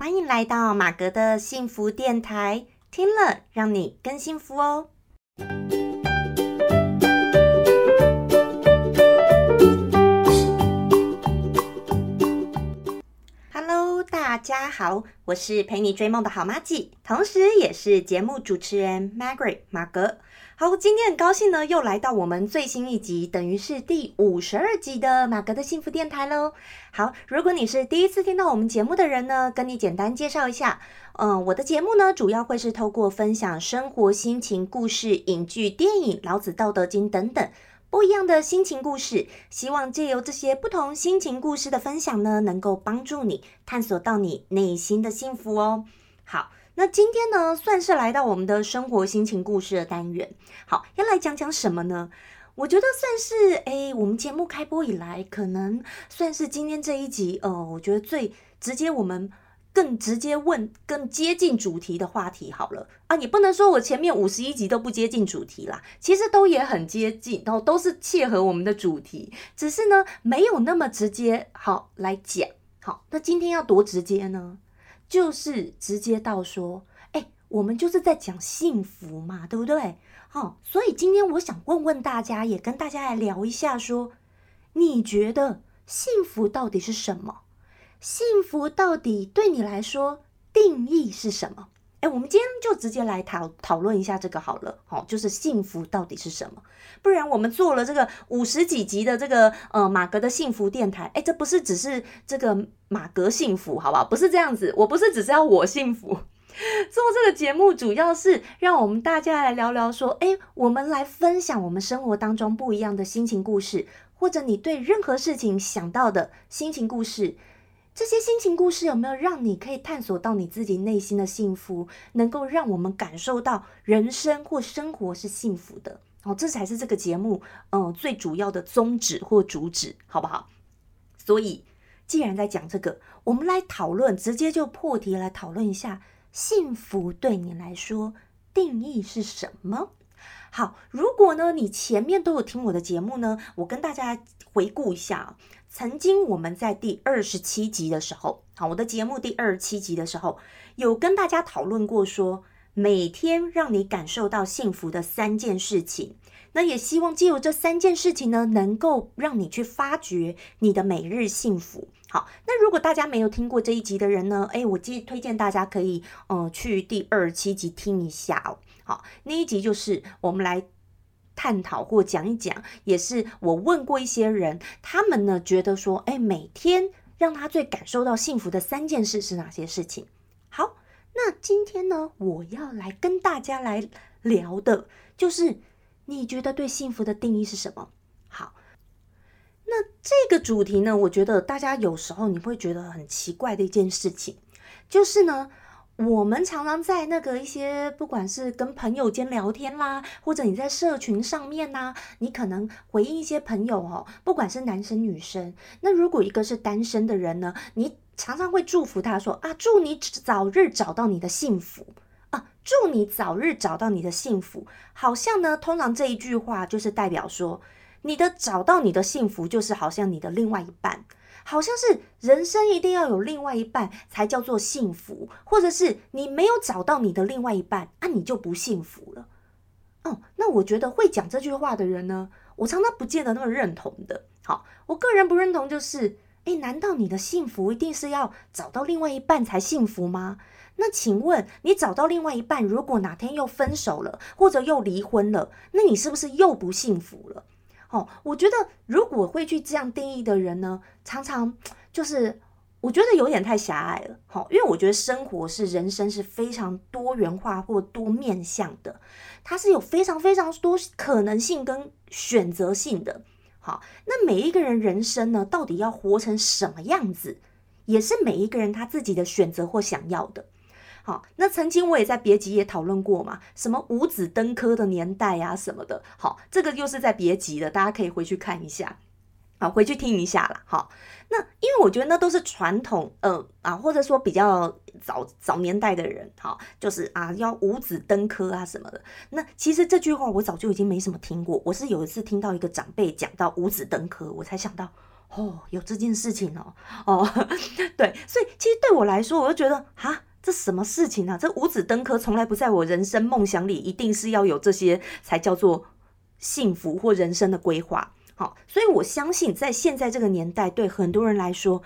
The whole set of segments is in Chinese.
欢迎来到马格的幸福电台，听了让你更幸福哦。Hello，大家好，我是陪你追梦的好妈吉，同时也是节目主持人 Margaret 马格。好，今天很高兴呢，又来到我们最新一集，等于是第五十二集的马格的幸福电台喽。好，如果你是第一次听到我们节目的人呢，跟你简单介绍一下，嗯，我的节目呢，主要会是透过分享生活心情故事、影剧、电影、老子、道德经等等不一样的心情故事，希望借由这些不同心情故事的分享呢，能够帮助你探索到你内心的幸福哦。好。那今天呢，算是来到我们的生活心情故事的单元。好，要来讲讲什么呢？我觉得算是诶，我们节目开播以来，可能算是今天这一集，呃，我觉得最直接，我们更直接问、更接近主题的话题。好了啊，你不能说我前面五十一集都不接近主题啦，其实都也很接近，然后都是切合我们的主题，只是呢，没有那么直接。好，来讲。好，那今天要多直接呢？就是直接到说，哎，我们就是在讲幸福嘛，对不对？好，所以今天我想问问大家，也跟大家来聊一下，说你觉得幸福到底是什么？幸福到底对你来说定义是什么？哎，我们今天就直接来讨讨论一下这个好了，好，就是幸福到底是什么？不然我们做了这个五十几集的这个呃马格的幸福电台，哎，这不是只是这个马格幸福，好不好？不是这样子，我不是只是要我幸福，做这个节目主要是让我们大家来聊聊，说，哎，我们来分享我们生活当中不一样的心情故事，或者你对任何事情想到的心情故事。这些心情故事有没有让你可以探索到你自己内心的幸福，能够让我们感受到人生或生活是幸福的？哦，这才是这个节目嗯最主要的宗旨或主旨，好不好？所以，既然在讲这个，我们来讨论，直接就破题来讨论一下，幸福对你来说定义是什么？好，如果呢你前面都有听我的节目呢，我跟大家回顾一下。曾经我们在第二十七集的时候，好，我的节目第二十七集的时候，有跟大家讨论过，说每天让你感受到幸福的三件事情。那也希望借由这三件事情呢，能够让你去发掘你的每日幸福。好，那如果大家没有听过这一集的人呢，诶，我建推荐大家可以，呃，去第二十七集听一下哦。好，那一集就是我们来。探讨或讲一讲，也是我问过一些人，他们呢觉得说，哎，每天让他最感受到幸福的三件事是哪些事情？好，那今天呢，我要来跟大家来聊的，就是你觉得对幸福的定义是什么？好，那这个主题呢，我觉得大家有时候你会觉得很奇怪的一件事情，就是呢。我们常常在那个一些，不管是跟朋友间聊天啦，或者你在社群上面呐，你可能回应一些朋友哦，不管是男生女生，那如果一个是单身的人呢，你常常会祝福他说啊，祝你早日找到你的幸福啊，祝你早日找到你的幸福，好像呢，通常这一句话就是代表说，你的找到你的幸福，就是好像你的另外一半。好像是人生一定要有另外一半才叫做幸福，或者是你没有找到你的另外一半，啊，你就不幸福了。哦，那我觉得会讲这句话的人呢，我常常不见得那么认同的。好，我个人不认同就是，诶，难道你的幸福一定是要找到另外一半才幸福吗？那请问你找到另外一半，如果哪天又分手了，或者又离婚了，那你是不是又不幸福了？哦，我觉得如果会去这样定义的人呢，常常就是我觉得有点太狭隘了。好，因为我觉得生活是人生是非常多元化或多面向的，它是有非常非常多可能性跟选择性的。好，那每一个人人生呢，到底要活成什么样子，也是每一个人他自己的选择或想要的。好，那曾经我也在别集也讨论过嘛，什么五子登科的年代呀什么的。好，这个又是在别集的，大家可以回去看一下，好，回去听一下啦。好，那因为我觉得那都是传统，呃啊，或者说比较早早年代的人，好，就是啊要五子登科啊什么的。那其实这句话我早就已经没什么听过，我是有一次听到一个长辈讲到五子登科，我才想到。哦，有这件事情哦，哦，对，所以其实对我来说，我就觉得哈，这什么事情啊？这五子登科从来不在我人生梦想里，一定是要有这些才叫做幸福或人生的规划。好，所以我相信，在现在这个年代，对很多人来说，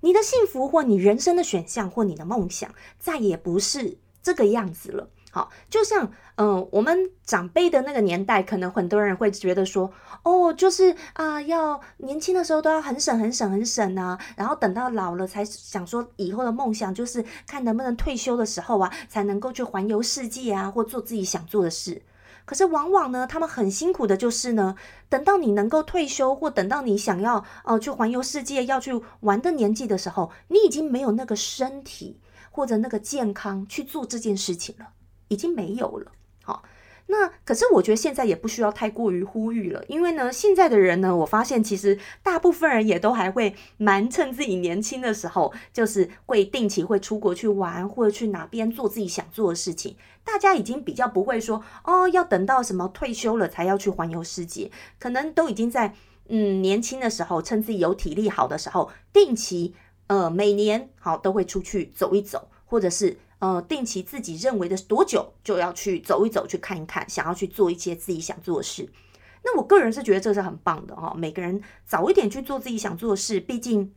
你的幸福或你人生的选项或你的梦想，再也不是这个样子了。好，就像嗯，我们长辈的那个年代，可能很多人会觉得说，哦，就是啊，要年轻的时候都要很省、很省、很省啊，然后等到老了才想说以后的梦想就是看能不能退休的时候啊，才能够去环游世界啊，或做自己想做的事。可是往往呢，他们很辛苦的就是呢，等到你能够退休，或等到你想要呃去环游世界、要去玩的年纪的时候，你已经没有那个身体或者那个健康去做这件事情了。已经没有了，好，那可是我觉得现在也不需要太过于呼吁了，因为呢，现在的人呢，我发现其实大部分人也都还会蛮趁自己年轻的时候，就是会定期会出国去玩，或者去哪边做自己想做的事情。大家已经比较不会说哦，要等到什么退休了才要去环游世界，可能都已经在嗯年轻的时候，趁自己有体力好的时候，定期呃每年好都会出去走一走，或者是。呃，定期自己认为的多久就要去走一走，去看一看，想要去做一些自己想做的事。那我个人是觉得这是很棒的哈。每个人早一点去做自己想做的事，毕竟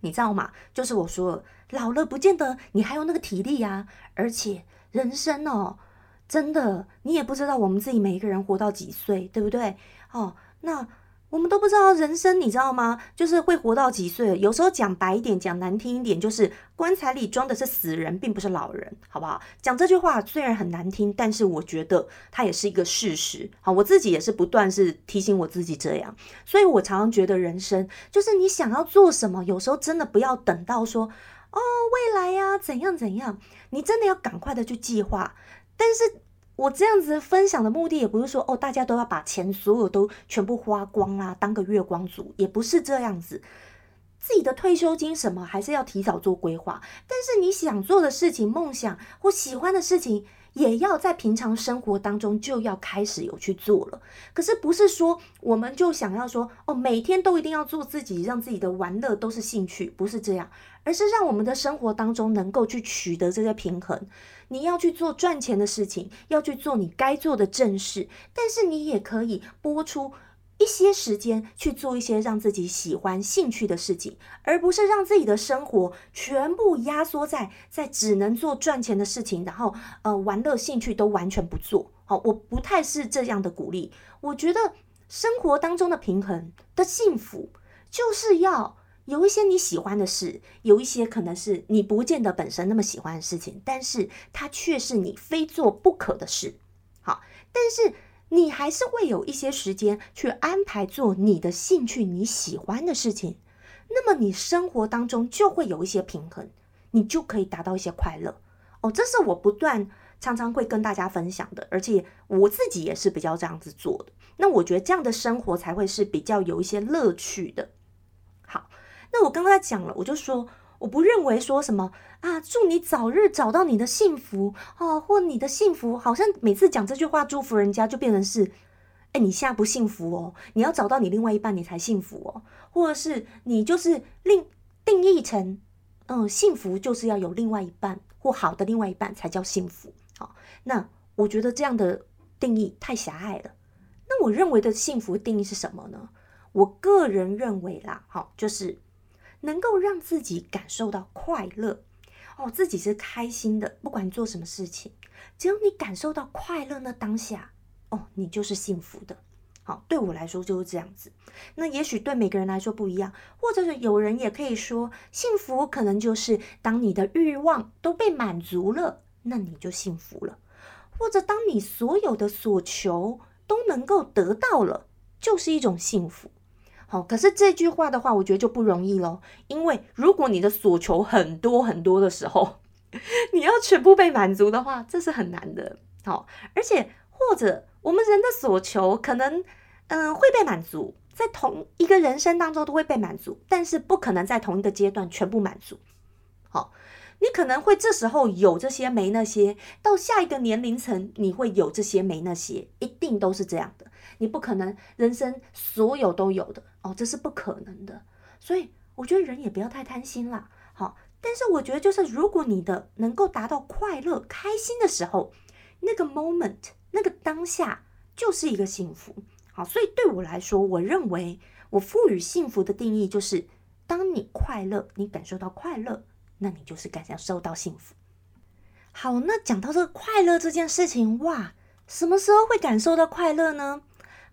你知道吗？就是我说老了不见得你还有那个体力呀。而且人生哦，真的你也不知道我们自己每一个人活到几岁，对不对？哦，那。我们都不知道人生，你知道吗？就是会活到几岁？有时候讲白一点，讲难听一点，就是棺材里装的是死人，并不是老人，好不好？讲这句话虽然很难听，但是我觉得它也是一个事实。好，我自己也是不断是提醒我自己这样，所以我常常觉得人生就是你想要做什么，有时候真的不要等到说哦未来呀怎样怎样，你真的要赶快的去计划，但是。我这样子分享的目的也不是说哦，大家都要把钱所有都全部花光啦，当个月光族，也不是这样子。自己的退休金什么还是要提早做规划，但是你想做的事情、梦想或喜欢的事情。也要在平常生活当中就要开始有去做了，可是不是说我们就想要说哦，每天都一定要做自己，让自己的玩乐都是兴趣，不是这样，而是让我们的生活当中能够去取得这些平衡。你要去做赚钱的事情，要去做你该做的正事，但是你也可以播出。一些时间去做一些让自己喜欢、兴趣的事情，而不是让自己的生活全部压缩在在只能做赚钱的事情，然后呃玩乐、兴趣都完全不做。好，我不太是这样的鼓励。我觉得生活当中的平衡的幸福，就是要有一些你喜欢的事，有一些可能是你不见得本身那么喜欢的事情，但是它却是你非做不可的事。好，但是。你还是会有一些时间去安排做你的兴趣、你喜欢的事情，那么你生活当中就会有一些平衡，你就可以达到一些快乐哦。这是我不断常常会跟大家分享的，而且我自己也是比较这样子做的。那我觉得这样的生活才会是比较有一些乐趣的。好，那我刚刚讲了，我就说。我不认为说什么啊，祝你早日找到你的幸福哦，或你的幸福，好像每次讲这句话祝福人家就变成是，哎，你现在不幸福哦，你要找到你另外一半你才幸福哦，或者是你就是另定义成，嗯，幸福就是要有另外一半或好的另外一半才叫幸福。好，那我觉得这样的定义太狭隘了。那我认为的幸福定义是什么呢？我个人认为啦，好，就是。能够让自己感受到快乐哦，自己是开心的，不管做什么事情，只要你感受到快乐，那当下哦，你就是幸福的。好，对我来说就是这样子。那也许对每个人来说不一样，或者是有人也可以说，幸福可能就是当你的欲望都被满足了，那你就幸福了；或者当你所有的所求都能够得到了，就是一种幸福。好，可是这句话的话，我觉得就不容易喽。因为如果你的所求很多很多的时候，你要全部被满足的话，这是很难的。好，而且或者我们人的所求可能，嗯，会被满足，在同一个人生当中都会被满足，但是不可能在同一个阶段全部满足。好，你可能会这时候有这些没那些，到下一个年龄层你会有这些没那些，一定都是这样的。你不可能人生所有都有的哦，这是不可能的所以我觉得人也不要太贪心啦。好，但是我觉得就是如果你的能够达到快乐、开心的时候，那个 moment，那个当下就是一个幸福。好，所以对我来说，我认为我赋予幸福的定义就是：当你快乐，你感受到快乐，那你就是感受到幸福。好，那讲到这个快乐这件事情，哇，什么时候会感受到快乐呢？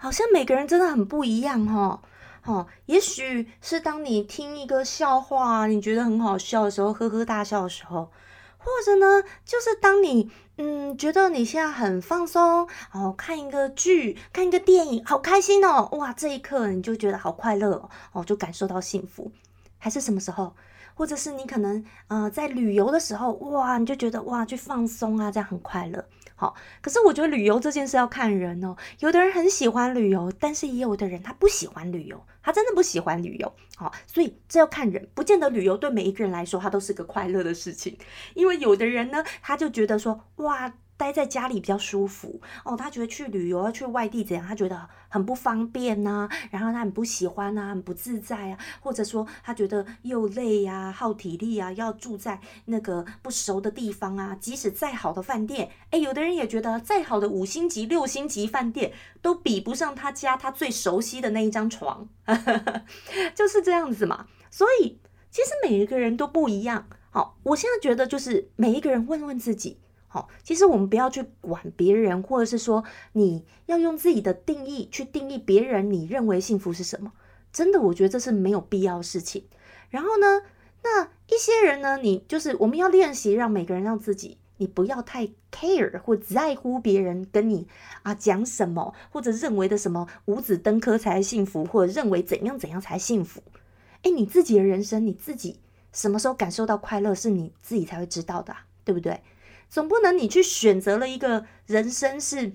好像每个人真的很不一样哈。哦，也许是当你听一个笑话，你觉得很好笑的时候，呵呵大笑的时候，或者呢，就是当你嗯觉得你现在很放松，哦，看一个剧，看一个电影，好开心哦，哇，这一刻你就觉得好快乐哦，就感受到幸福，还是什么时候？或者是你可能呃在旅游的时候，哇，你就觉得哇去放松啊，这样很快乐。好，可是我觉得旅游这件事要看人哦。有的人很喜欢旅游，但是也有的人他不喜欢旅游，他真的不喜欢旅游。好，所以这要看人，不见得旅游对每一个人来说，他都是个快乐的事情。因为有的人呢，他就觉得说，哇。待在家里比较舒服哦，他觉得去旅游要去外地怎样？他觉得很不方便呐，然后他很不喜欢呐，很不自在啊，或者说他觉得又累呀，耗体力啊，要住在那个不熟的地方啊，即使再好的饭店，哎，有的人也觉得再好的五星级、六星级饭店都比不上他家他最熟悉的那一张床，就是这样子嘛。所以其实每一个人都不一样。好，我现在觉得就是每一个人问问自己。好，其实我们不要去管别人，或者是说你要用自己的定义去定义别人，你认为幸福是什么？真的，我觉得这是没有必要的事情。然后呢，那一些人呢，你就是我们要练习，让每个人让自己，你不要太 care 或在乎别人跟你啊讲什么，或者认为的什么五子登科才幸福，或者认为怎样怎样才幸福。哎，你自己的人生，你自己什么时候感受到快乐，是你自己才会知道的，对不对？总不能你去选择了一个人生是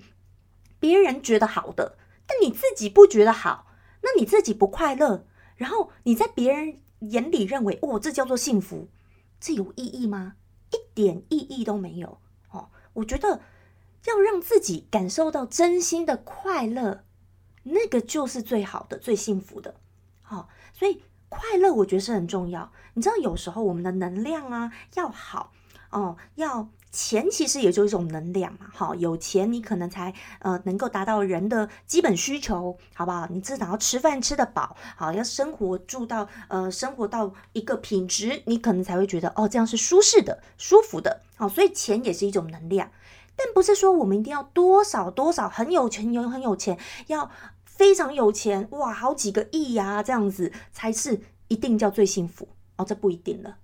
别人觉得好的，但你自己不觉得好，那你自己不快乐，然后你在别人眼里认为哦，这叫做幸福，这有意义吗？一点意义都没有哦。我觉得要让自己感受到真心的快乐，那个就是最好的、最幸福的。好，所以快乐我觉得是很重要。你知道，有时候我们的能量啊要好哦，要。钱其实也就一种能量嘛，哈，有钱你可能才呃能够达到人的基本需求，好不好？你至少要吃饭吃得饱，好，要生活住到呃生活到一个品质，你可能才会觉得哦这样是舒适的、舒服的，好，所以钱也是一种能量，但不是说我们一定要多少多少很有钱有很有钱，要非常有钱哇，好几个亿呀这样子才是一定叫最幸福哦，这不一定了。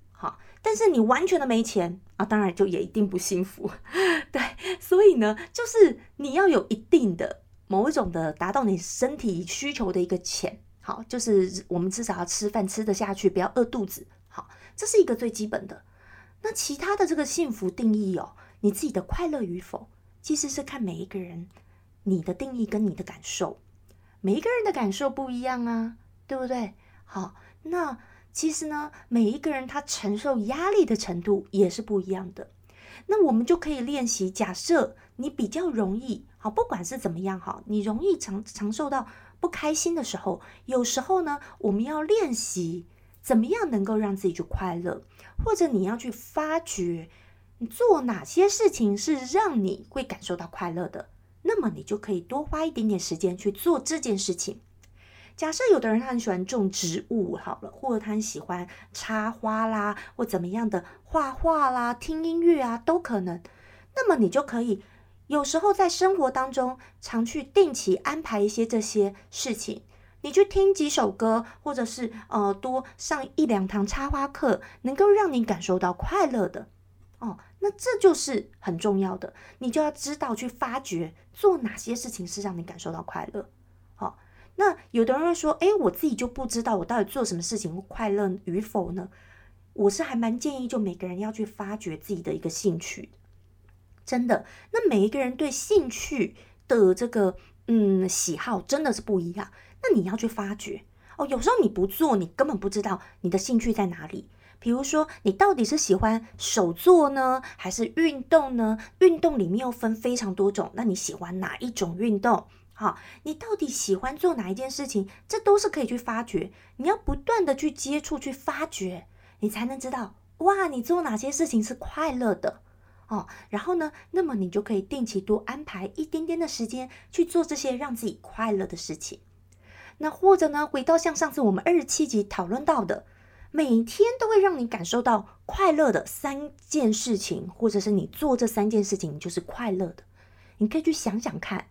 但是你完全的没钱啊，当然就也一定不幸福，对，所以呢，就是你要有一定的某一种的达到你身体需求的一个钱，好，就是我们至少要吃饭吃得下去，不要饿肚子，好，这是一个最基本的。那其他的这个幸福定义哦，你自己的快乐与否，其实是看每一个人你的定义跟你的感受，每一个人的感受不一样啊，对不对？好，那。其实呢，每一个人他承受压力的程度也是不一样的。那我们就可以练习，假设你比较容易，好，不管是怎么样哈，你容易承承受到不开心的时候，有时候呢，我们要练习怎么样能够让自己去快乐，或者你要去发掘，你做哪些事情是让你会感受到快乐的，那么你就可以多花一点点时间去做这件事情。假设有的人他很喜欢种植物，好了，或者他很喜欢插花啦，或怎么样的画画啦、听音乐啊，都可能。那么你就可以有时候在生活当中常去定期安排一些这些事情，你去听几首歌，或者是呃多上一两堂插花课，能够让你感受到快乐的哦。那这就是很重要的，你就要知道去发掘做哪些事情是让你感受到快乐。那有的人会说：“哎，我自己就不知道我到底做什么事情会快乐与否呢？”我是还蛮建议，就每个人要去发掘自己的一个兴趣，真的。那每一个人对兴趣的这个嗯喜好真的是不一样。那你要去发掘哦。有时候你不做，你根本不知道你的兴趣在哪里。比如说，你到底是喜欢手作呢，还是运动呢？运动里面又分非常多种，那你喜欢哪一种运动？好，你到底喜欢做哪一件事情？这都是可以去发掘。你要不断的去接触、去发掘，你才能知道哇，你做哪些事情是快乐的哦。然后呢，那么你就可以定期多安排一点点的时间去做这些让自己快乐的事情。那或者呢，回到像上次我们二十七集讨论到的，每天都会让你感受到快乐的三件事情，或者是你做这三件事情就是快乐的，你可以去想想看。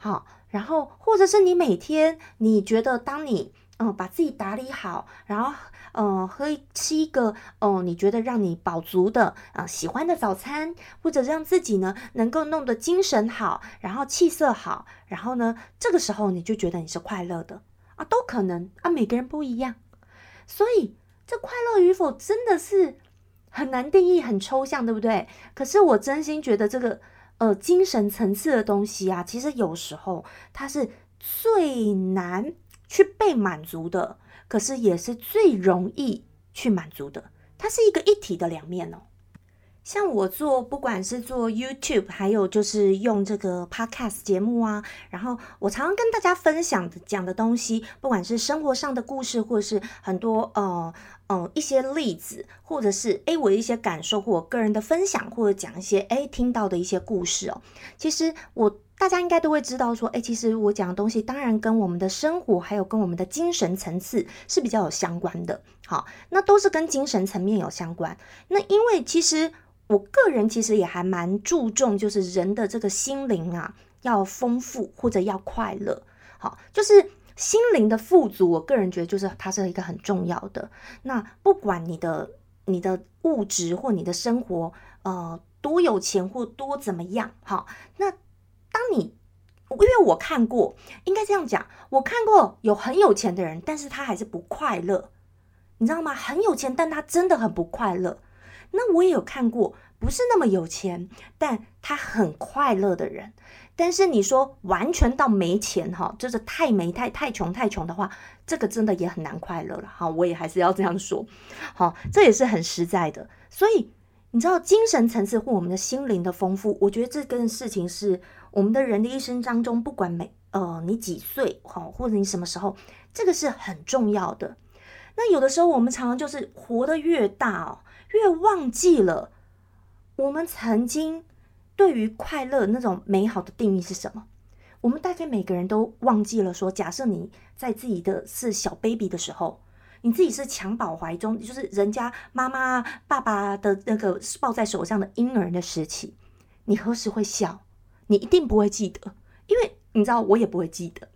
好，然后或者是你每天你觉得，当你嗯把自己打理好，然后呃喝吃一个哦你觉得让你饱足的啊喜欢的早餐，或者让自己呢能够弄得精神好，然后气色好，然后呢这个时候你就觉得你是快乐的啊，都可能啊，每个人不一样，所以这快乐与否真的是很难定义，很抽象，对不对？可是我真心觉得这个。呃，精神层次的东西啊，其实有时候它是最难去被满足的，可是也是最容易去满足的。它是一个一体的两面哦。像我做，不管是做 YouTube，还有就是用这个 Podcast 节目啊，然后我常常跟大家分享的讲的东西，不管是生活上的故事，或是很多呃。嗯，一些例子，或者是诶我的一些感受，或我个人的分享，或者讲一些诶听到的一些故事哦。其实我大家应该都会知道说，诶，其实我讲的东西，当然跟我们的生活，还有跟我们的精神层次是比较有相关的。好，那都是跟精神层面有相关。那因为其实我个人其实也还蛮注重，就是人的这个心灵啊，要丰富或者要快乐。好，就是。心灵的富足，我个人觉得就是它是一个很重要的。那不管你的你的物质或你的生活，呃，多有钱或多怎么样，哈，那当你因为我看过，应该这样讲，我看过有很有钱的人，但是他还是不快乐，你知道吗？很有钱，但他真的很不快乐。那我也有看过，不是那么有钱，但他很快乐的人。但是你说完全到没钱哈，就是太没太太穷太穷的话，这个真的也很难快乐了哈。我也还是要这样说，好，这也是很实在的。所以你知道精神层次或我们的心灵的丰富，我觉得这跟事情是我们的人的一生当中，不管每呃你几岁哈，或者你什么时候，这个是很重要的。那有的时候我们常常就是活得越大哦，越忘记了我们曾经。对于快乐那种美好的定义是什么？我们大概每个人都忘记了。说，假设你在自己的是小 baby 的时候，你自己是襁褓怀中，就是人家妈妈、爸爸的那个抱在手上的婴儿的时期，你何时会笑？你一定不会记得，因为你知道我也不会记得。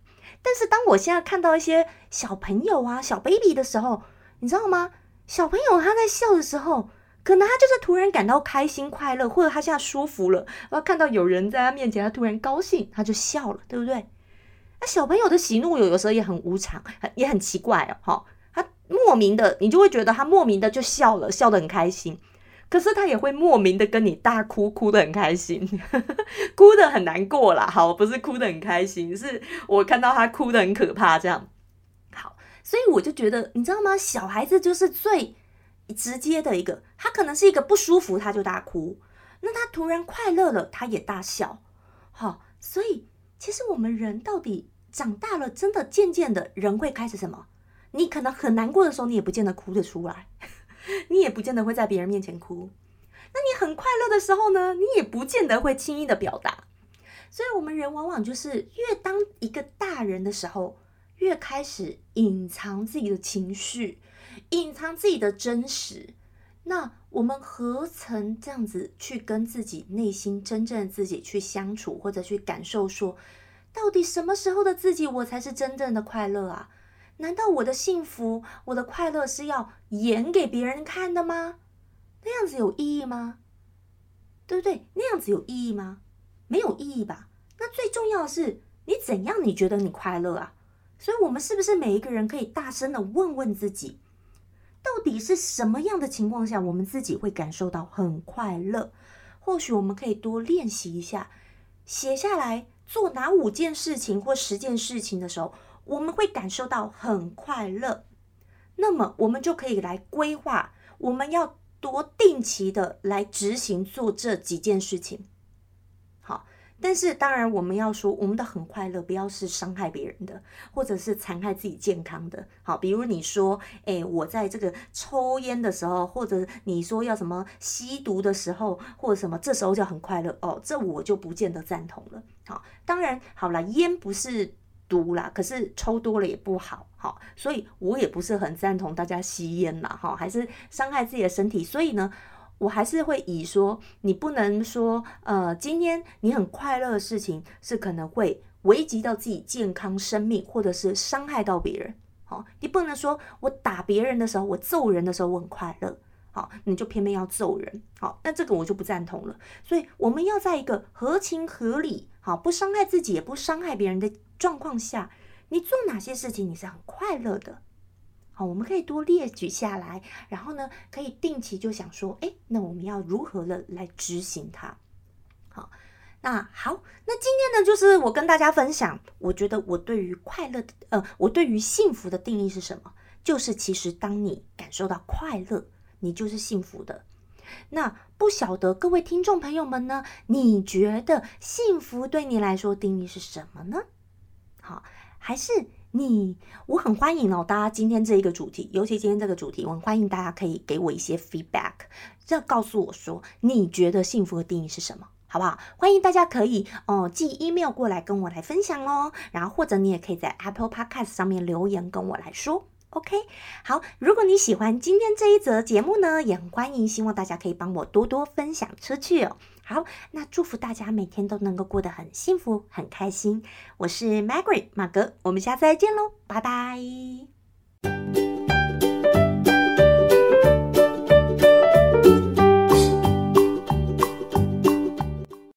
但是当我现在看到一些小朋友啊、小 baby 的时候，你知道吗？小朋友他在笑的时候。可能他就是突然感到开心快乐，或者他现在舒服了，然后看到有人在他面前，他突然高兴，他就笑了，对不对？那小朋友的喜怒有的时候也很无常，也很奇怪哦。哈，他莫名的，你就会觉得他莫名的就笑了，笑得很开心。可是他也会莫名的跟你大哭，哭得很开心，哭得很难过啦。好，不是哭得很开心，是我看到他哭得很可怕这样。所以我就觉得，你知道吗？小孩子就是最。直接的一个，他可能是一个不舒服，他就大哭；那他突然快乐了，他也大笑。好，所以其实我们人到底长大了，真的渐渐的人会开始什么？你可能很难过的时候，你也不见得哭得出来，你也不见得会在别人面前哭。那你很快乐的时候呢，你也不见得会轻易的表达。所以，我们人往往就是越当一个大人的时候，越开始隐藏自己的情绪。隐藏自己的真实，那我们何曾这样子去跟自己内心真正的自己去相处，或者去感受？说到底什么时候的自己，我才是真正的快乐啊？难道我的幸福、我的快乐是要演给别人看的吗？那样子有意义吗？对不对？那样子有意义吗？没有意义吧？那最重要的是，你怎样你觉得你快乐啊？所以，我们是不是每一个人可以大声的问问自己？到底是什么样的情况下，我们自己会感受到很快乐？或许我们可以多练习一下，写下来做哪五件事情或十件事情的时候，我们会感受到很快乐。那么我们就可以来规划，我们要多定期的来执行做这几件事情。但是当然我们要说，我们的很快乐不要是伤害别人的，或者是残害自己健康的。好，比如你说，哎，我在这个抽烟的时候，或者你说要什么吸毒的时候，或者什么，这时候就很快乐哦，这我就不见得赞同了。好，当然好了，烟不是。毒啦，可是抽多了也不好，好，所以我也不是很赞同大家吸烟啦，哈，还是伤害自己的身体，所以呢，我还是会以说，你不能说，呃，今天你很快乐的事情是可能会危及到自己健康、生命，或者是伤害到别人，好，你不能说我打别人的时候，我揍人的时候我很快乐，好，你就偏偏要揍人，好，那这个我就不赞同了，所以我们要在一个合情合理，好，不伤害自己也不伤害别人的。状况下，你做哪些事情你是很快乐的？我们可以多列举下来，然后呢，可以定期就想说，哎，那我们要如何的来执行它？好，那好，那今天呢，就是我跟大家分享，我觉得我对于快乐的，呃，我对于幸福的定义是什么？就是其实当你感受到快乐，你就是幸福的。那不晓得各位听众朋友们呢，你觉得幸福对你来说定义是什么呢？好，还是你，我很欢迎哦。大家今天这一个主题，尤其今天这个主题，我很欢迎大家可以给我一些 feedback，这告诉我说你觉得幸福的定义是什么，好不好？欢迎大家可以哦寄 email 过来跟我来分享哦，然后或者你也可以在 Apple Podcast 上面留言跟我来说。OK，好，如果你喜欢今天这一则节目呢，也很欢迎，希望大家可以帮我多多分享出去哦。好，那祝福大家每天都能够过得很幸福、很开心。我是 Margaret 马格，我们下次再见喽，拜拜。